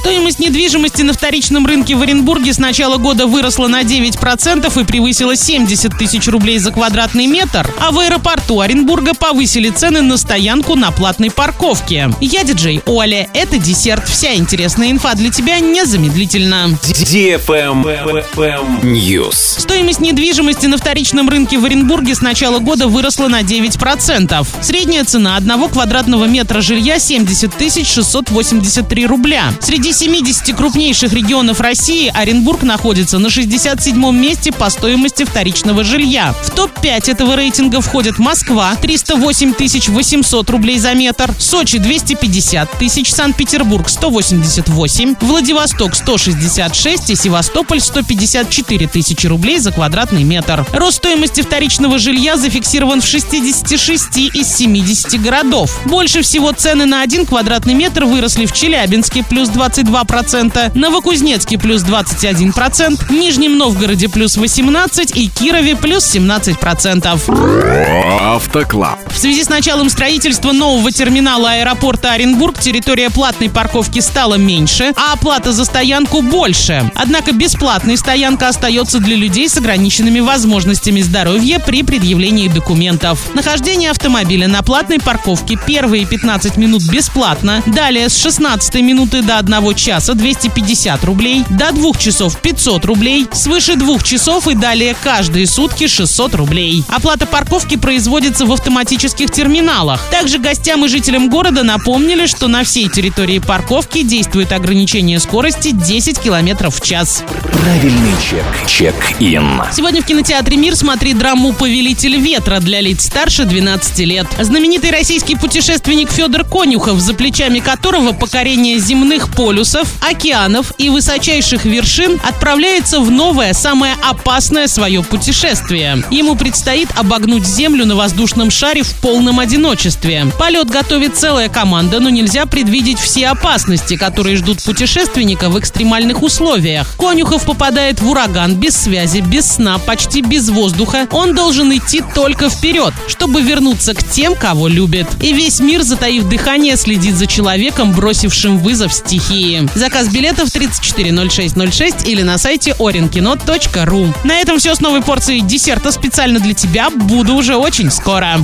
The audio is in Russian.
Стоимость недвижимости на вторичном рынке в Оренбурге с начала года выросла на 9% и превысила 70 тысяч рублей за квадратный метр, а в аэропорту Оренбурга повысили цены на стоянку на платной парковке. Я диджей Оля, это десерт. Вся интересная инфа для тебя незамедлительно. News. Стоимость недвижимости на вторичном рынке в Оренбурге с начала года выросла на 9%. Средняя цена одного квадратного метра жилья 70 683 рубля. Среди 70 крупнейших регионов России Оренбург находится на 67 месте по стоимости вторичного жилья. В топ-5 этого рейтинга входят Москва 308 800 рублей за метр, Сочи 250 тысяч, Санкт-Петербург 188, Владивосток 166 и Севастополь 154 тысячи рублей за квадратный метр. Рост стоимости вторичного жилья зафиксирован в 66 из 70 городов. Больше всего цены на один квадратный метр выросли в Челябинске плюс 22%, Новокузнецке плюс 21%, Нижнем Новгороде плюс 18% и Кирове плюс 17%. Автоклаб. В связи с началом строительства нового терминала аэропорта Оренбург территория платной парковки стала меньше, а оплата за стоянку больше. Однако бесплатная стоянка остается для людей с ограниченными возможностями здоровья при предъявлении документов. Нахождение автомобиля на платной парковке первые 15 минут бесплатно, далее с 16 минуты до 1 часа 250 рублей, до 2 часов 500 рублей, свыше 2 часов и далее каждые сутки 600 рублей. Оплата парковки производится в автоматических терминалах. Также гостям и жителям города напомнили, что на всей территории парковки действует ограничение скорости 10 км в час. Правильный чек. Чек-ин. Сегодня в кинотеатре «Мир» смотри драму «Повелитель ветра» для лиц старше 12 лет. Знаменитый российский путешественник Федор Конюхов, за плечами которого покорение земных полюсов, океанов и высочайших вершин, отправляется в новое, самое опасное свое путешествие. Ему предстоит обогнуть Землю на воздушном шаре в полном одиночестве. Полет готовит целая команда, но нельзя предвидеть все опасности, которые ждут путешественника в экстремальных условиях. Конюхов попадает в ураган без связи, без сна, почти без воздуха. Он должен идти только вперед, чтобы вернуться к тем, кого любит. И весь мир, затаив дыхание, следит за человеком, бросившим вызов стихии. Заказ билетов 340606 или на сайте orinkino.ru. На этом все с новой порцией десерта специально для тебя. Буду уже очень скоро.